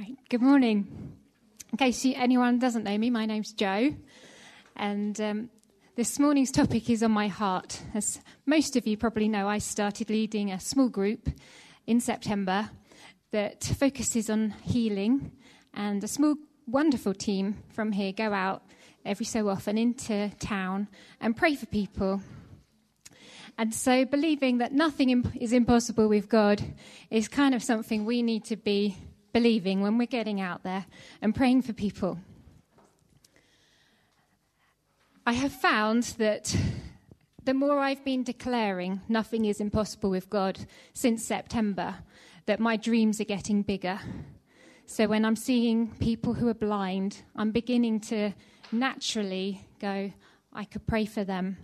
Right. Good morning. In case you, anyone doesn't know me, my name's Jo, and um, this morning's topic is on my heart. As most of you probably know, I started leading a small group in September that focuses on healing, and a small, wonderful team from here go out every so often into town and pray for people. And so, believing that nothing is impossible with God is kind of something we need to be believing when we're getting out there and praying for people. I have found that the more I've been declaring nothing is impossible with God since September, that my dreams are getting bigger. So when I'm seeing people who are blind, I'm beginning to naturally go, I could pray for them.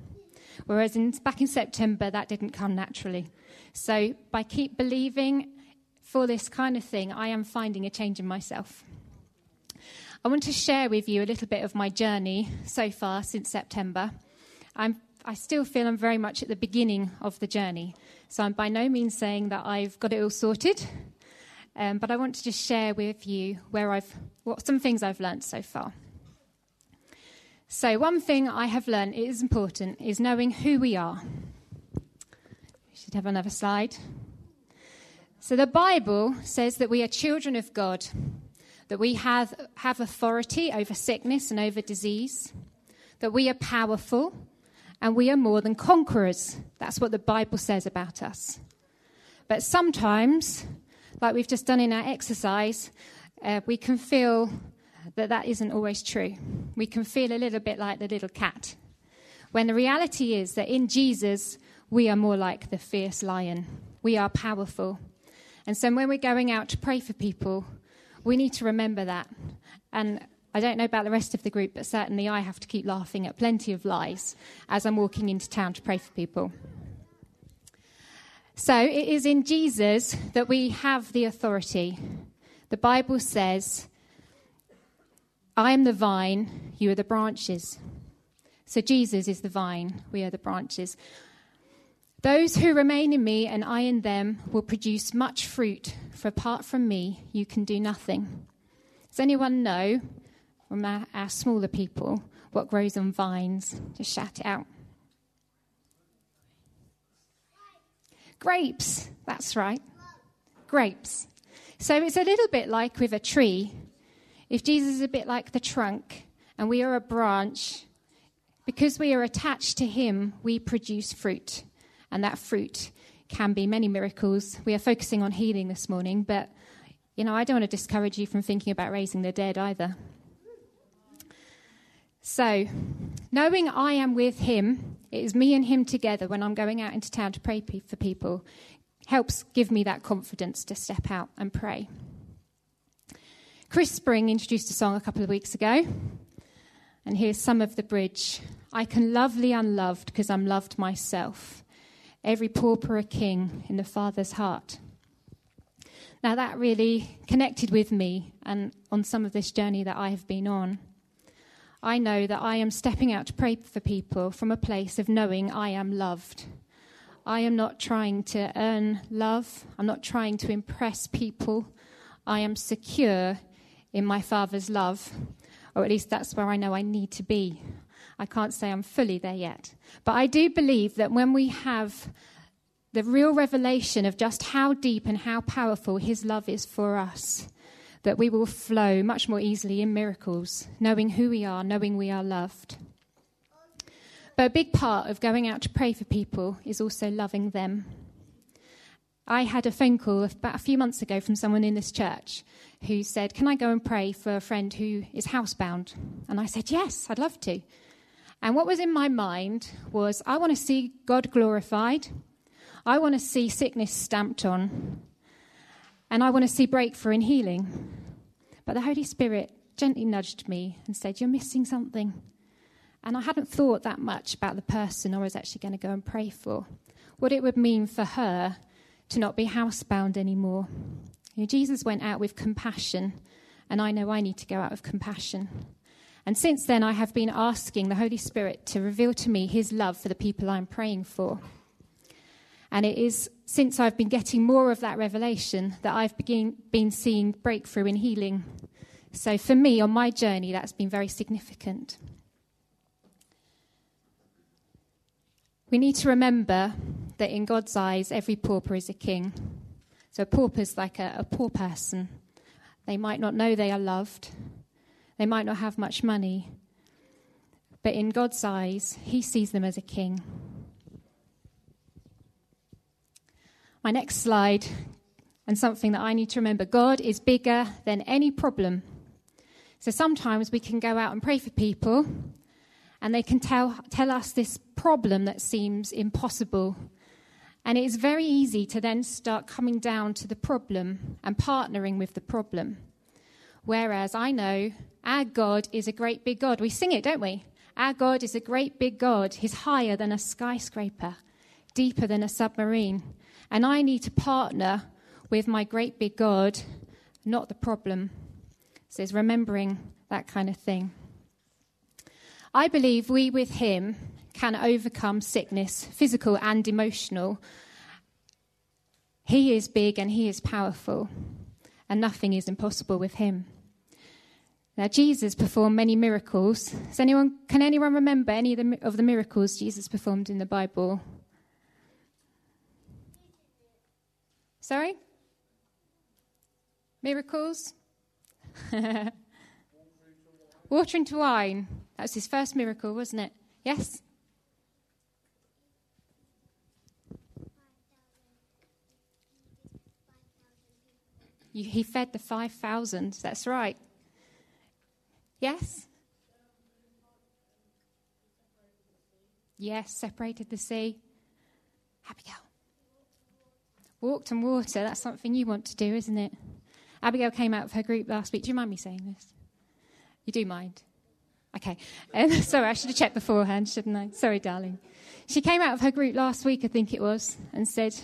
Whereas in, back in September, that didn't come naturally. So by keep believing for this kind of thing, I am finding a change in myself. I want to share with you a little bit of my journey so far since September. I'm, I still feel I'm very much at the beginning of the journey, so I'm by no means saying that I've got it all sorted. Um, but I want to just share with you where I've what some things I've learned so far. So one thing I have learned is important is knowing who we are. We should have another slide. So the Bible says that we are children of God, that we have, have authority over sickness and over disease, that we are powerful, and we are more than conquerors. That's what the Bible says about us. But sometimes, like we've just done in our exercise, uh, we can feel that that isn't always true. We can feel a little bit like the little cat. When the reality is that in Jesus, we are more like the fierce lion. We are powerful. And so when we're going out to pray for people, we need to remember that. And I don't know about the rest of the group, but certainly I have to keep laughing at plenty of lies as I'm walking into town to pray for people. So it is in Jesus that we have the authority. The Bible says, I am the vine, you are the branches. So Jesus is the vine, we are the branches. Those who remain in me and I in them will produce much fruit, for apart from me, you can do nothing. Does anyone know, from our, smaller people, what grows on vines? Just shout it out. Grapes, that's right. Grapes. So it's a little bit like with a tree. If Jesus is a bit like the trunk and we are a branch, because we are attached to him, we produce fruit and that fruit can be many miracles. We are focusing on healing this morning, but you know, I don't want to discourage you from thinking about raising the dead either. So, knowing I am with him, it is me and him together when I'm going out into town to pray for people, helps give me that confidence to step out and pray. Chris Spring introduced a song a couple of weeks ago, and here's some of the bridge. I can love the unloved because I'm loved myself every pauper a king in the Father's heart. Now, that really connected with me and on some of this journey that I have been on. I know that I am stepping out to pray for people from a place of knowing I am loved. I am not trying to earn love, I'm not trying to impress people. I am secure in my Father's love, or at least that's where I know I need to be. I can't say I'm fully there yet. But I do believe that when we have the real revelation of just how deep and how powerful His love is for us, that we will flow much more easily in miracles, knowing who we are, knowing we are loved. But a big part of going out to pray for people is also loving them. I had a phone call about a few months ago from someone in this church who said, Can I go and pray for a friend who is housebound? And I said, Yes, I'd love to. And what was in my mind was I want to see God glorified. I want to see sickness stamped on. And I want to see breakthrough and healing. But the Holy Spirit gently nudged me and said, You're missing something. And I hadn't thought that much about the person I was actually going to go and pray for. What it would mean for her to not be housebound anymore. You know, Jesus went out with compassion, and I know I need to go out with compassion. And since then, I have been asking the Holy Spirit to reveal to me his love for the people I'm praying for. And it is since I've been getting more of that revelation that I've begin, been seeing breakthrough in healing. So for me, on my journey, that's been very significant. We need to remember that in God's eyes, every pauper is a king. So a pauper is like a, a poor person. They might not know they are loved, they might not have much money, but in God's eyes, He sees them as a king. My next slide, and something that I need to remember God is bigger than any problem. So sometimes we can go out and pray for people, and they can tell, tell us this problem that seems impossible. And it is very easy to then start coming down to the problem and partnering with the problem. Whereas I know our God is a great big God. We sing it, don't we? Our God is a great big God. He's higher than a skyscraper, deeper than a submarine. And I need to partner with my great big God, not the problem. So it's remembering that kind of thing. I believe we with Him can overcome sickness, physical and emotional. He is big and He is powerful, and nothing is impossible with Him. Now, Jesus performed many miracles. Does anyone, can anyone remember any of the, of the miracles Jesus performed in the Bible? Sorry? Miracles? Water into wine. That was his first miracle, wasn't it? Yes? he fed the 5,000. That's right. Yes? Yes, separated the sea. Abigail. Walked on water, that's something you want to do, isn't it? Abigail came out of her group last week. Do you mind me saying this? You do mind? Okay. Um, sorry, I should have checked beforehand, shouldn't I? Sorry, darling. She came out of her group last week, I think it was, and said,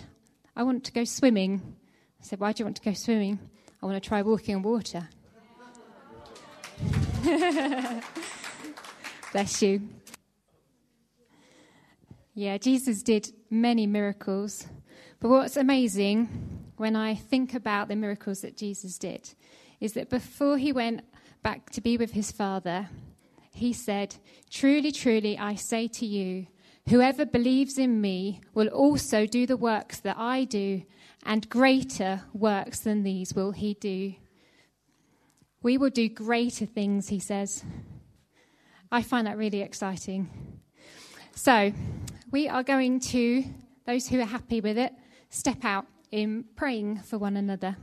I want to go swimming. I said, Why do you want to go swimming? I want to try walking on water. Bless you. Yeah, Jesus did many miracles. But what's amazing when I think about the miracles that Jesus did is that before he went back to be with his Father, he said, Truly, truly, I say to you, whoever believes in me will also do the works that I do, and greater works than these will he do. We will do greater things, he says. I find that really exciting. So, we are going to, those who are happy with it, step out in praying for one another.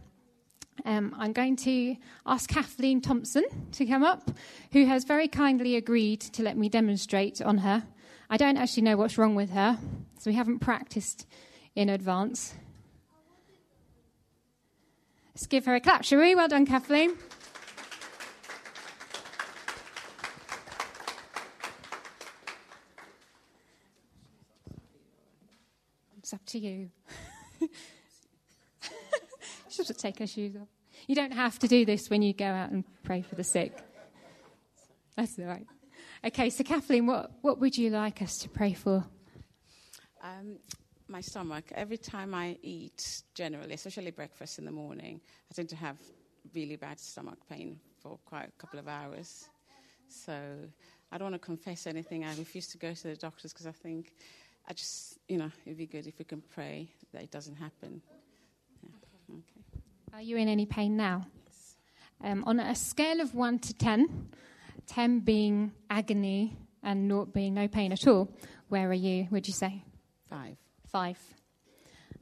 Um, I'm going to ask Kathleen Thompson to come up, who has very kindly agreed to let me demonstrate on her. I don't actually know what's wrong with her, so we haven't practiced in advance. Let's give her a clap, shall we? Well done, Kathleen. It's up to you. She should take her shoes off. You don't have to do this when you go out and pray for the sick. That's all right. Okay, so Kathleen, what, what would you like us to pray for? Um, my stomach. Every time I eat, generally, especially breakfast in the morning, I tend to have really bad stomach pain for quite a couple of hours. So I don't want to confess anything. I refuse to go to the doctors because I think I just, you know, it'd be good if we can pray that it doesn't happen. Yeah. Okay. Are you in any pain now? Yes. Um, on a scale of 1 to 10, 10 being agony and 0 being no pain at all, where are you, would you say? Five. Five.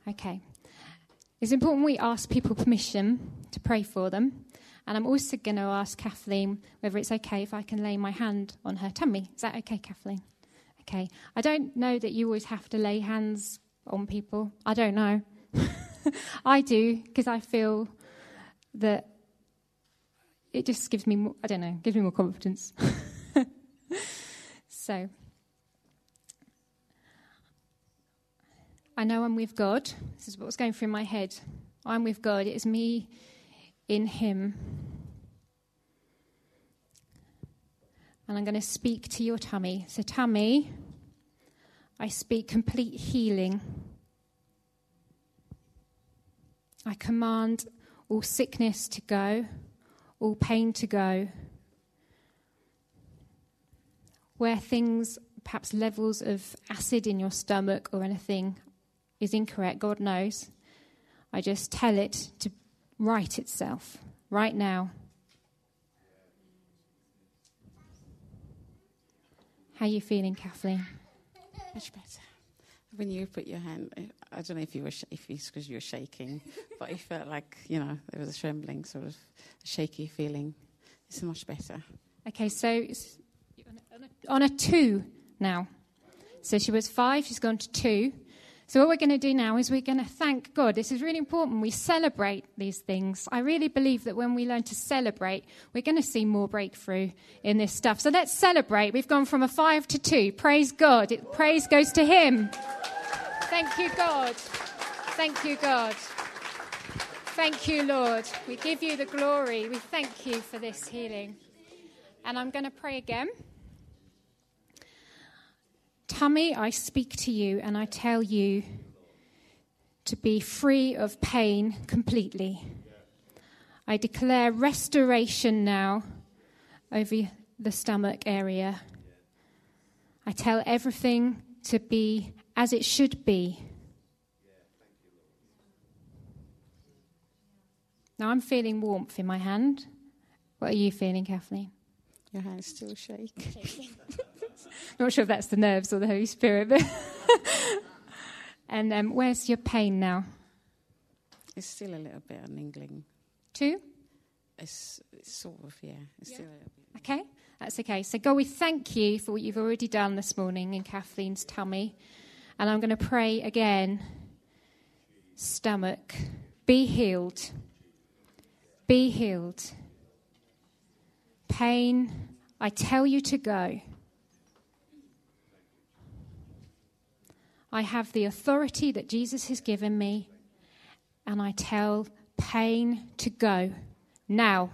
Okay. It's important we ask people permission to pray for them. And I'm also going to ask Kathleen whether it's okay if I can lay my hand on her tummy. Is that okay, Kathleen? Okay. I don't know that you always have to lay hands on people. I don't know. I do because I feel that it just gives me more, I don't know, gives me more confidence. so I know I'm with God. This is what's going through my head. I'm with God. It is me in Him. And I'm going to speak to your tummy. So, tummy, I speak complete healing I command all sickness to go, all pain to go. Where things, perhaps levels of acid in your stomach or anything, is incorrect, God knows. I just tell it to right itself right now. How are you feeling, Kathleen? Much better. When you put your hand, I don't know if you were sh- if it's because you were shaking, but it felt like you know there was a trembling, sort of shaky feeling. It's much better. Okay, so it's on a, on a two now. So she was five, she's gone to two. So, what we're going to do now is we're going to thank God. This is really important. We celebrate these things. I really believe that when we learn to celebrate, we're going to see more breakthrough in this stuff. So, let's celebrate. We've gone from a five to two. Praise God. It, praise goes to Him. Thank you, God. Thank you, God. Thank you, Lord. We give you the glory. We thank you for this healing. And I'm going to pray again. Tummy, I speak to you and I tell you to be free of pain completely. I declare restoration now over the stomach area. I tell everything to be as it should be. Now I'm feeling warmth in my hand. What are you feeling, Kathleen? Your hands still shake. Not sure if that's the nerves or the Holy Spirit. But and um, where's your pain now? It's still a little bit niggling. Two? It's, it's sort of, yeah. It's Yeah. still a little bit. Okay, that's okay. So, God, we thank you for what you've already done this morning in Kathleen's tummy. And I'm going to pray again. Stomach, be healed. Be healed. Pain, I tell you to go. I have the authority that Jesus has given me, and I tell pain to go now.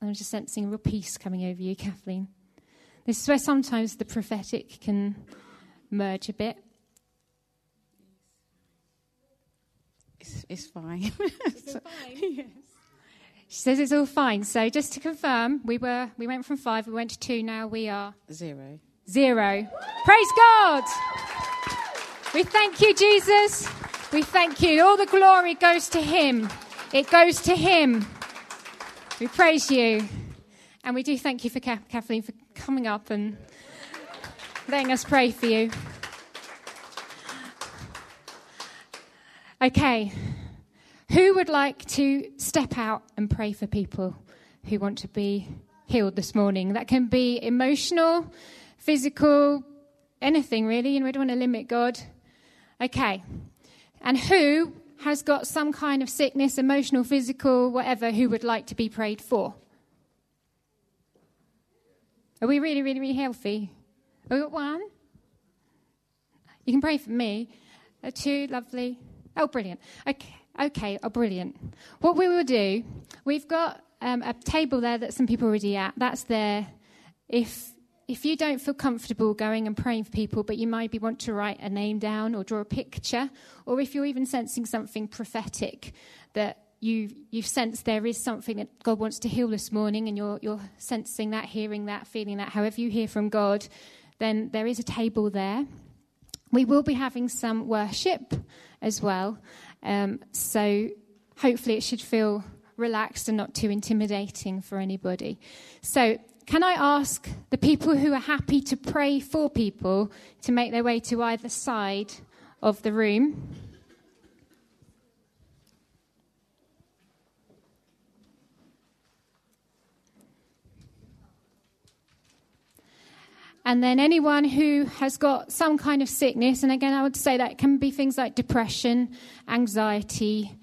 I'm just sensing a real peace coming over you, Kathleen. This is where sometimes the prophetic can merge a bit. It's, it's fine. She says it's all fine. So just to confirm, we were we went from five, we went to two. Now we are Zero. zero. Praise God. We thank you, Jesus. We thank you. All the glory goes to Him. It goes to Him. We praise you. And we do thank you for Ka- Kathleen for coming up and letting us pray for you. Okay. Who would like to step out and pray for people who want to be healed this morning? That can be emotional, physical, anything really. You know, we don't want to limit God. Okay. And who has got some kind of sickness, emotional, physical, whatever, who would like to be prayed for? Are we really, really, really healthy? Have we got one? You can pray for me. Uh, two, lovely. Oh, brilliant. Okay, okay, oh, brilliant. What we will do, we've got um, a table there that some people are already at. That's there. If if you don't feel comfortable going and praying for people, but you maybe want to write a name down or draw a picture, or if you're even sensing something prophetic that you you've sensed there is something that God wants to heal this morning, and you're you're sensing that, hearing that, feeling that, however you hear from God, then there is a table there. We will be having some worship as well, um, so hopefully it should feel relaxed and not too intimidating for anybody. So, can I ask the people who are happy to pray for people to make their way to either side of the room? And then anyone who has got some kind of sickness, and again, I would say that can be things like depression, anxiety,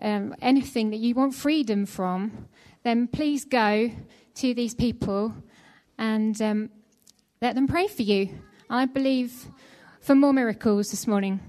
um, anything that you want freedom from, then please go to these people and um, let them pray for you. I believe for more miracles this morning.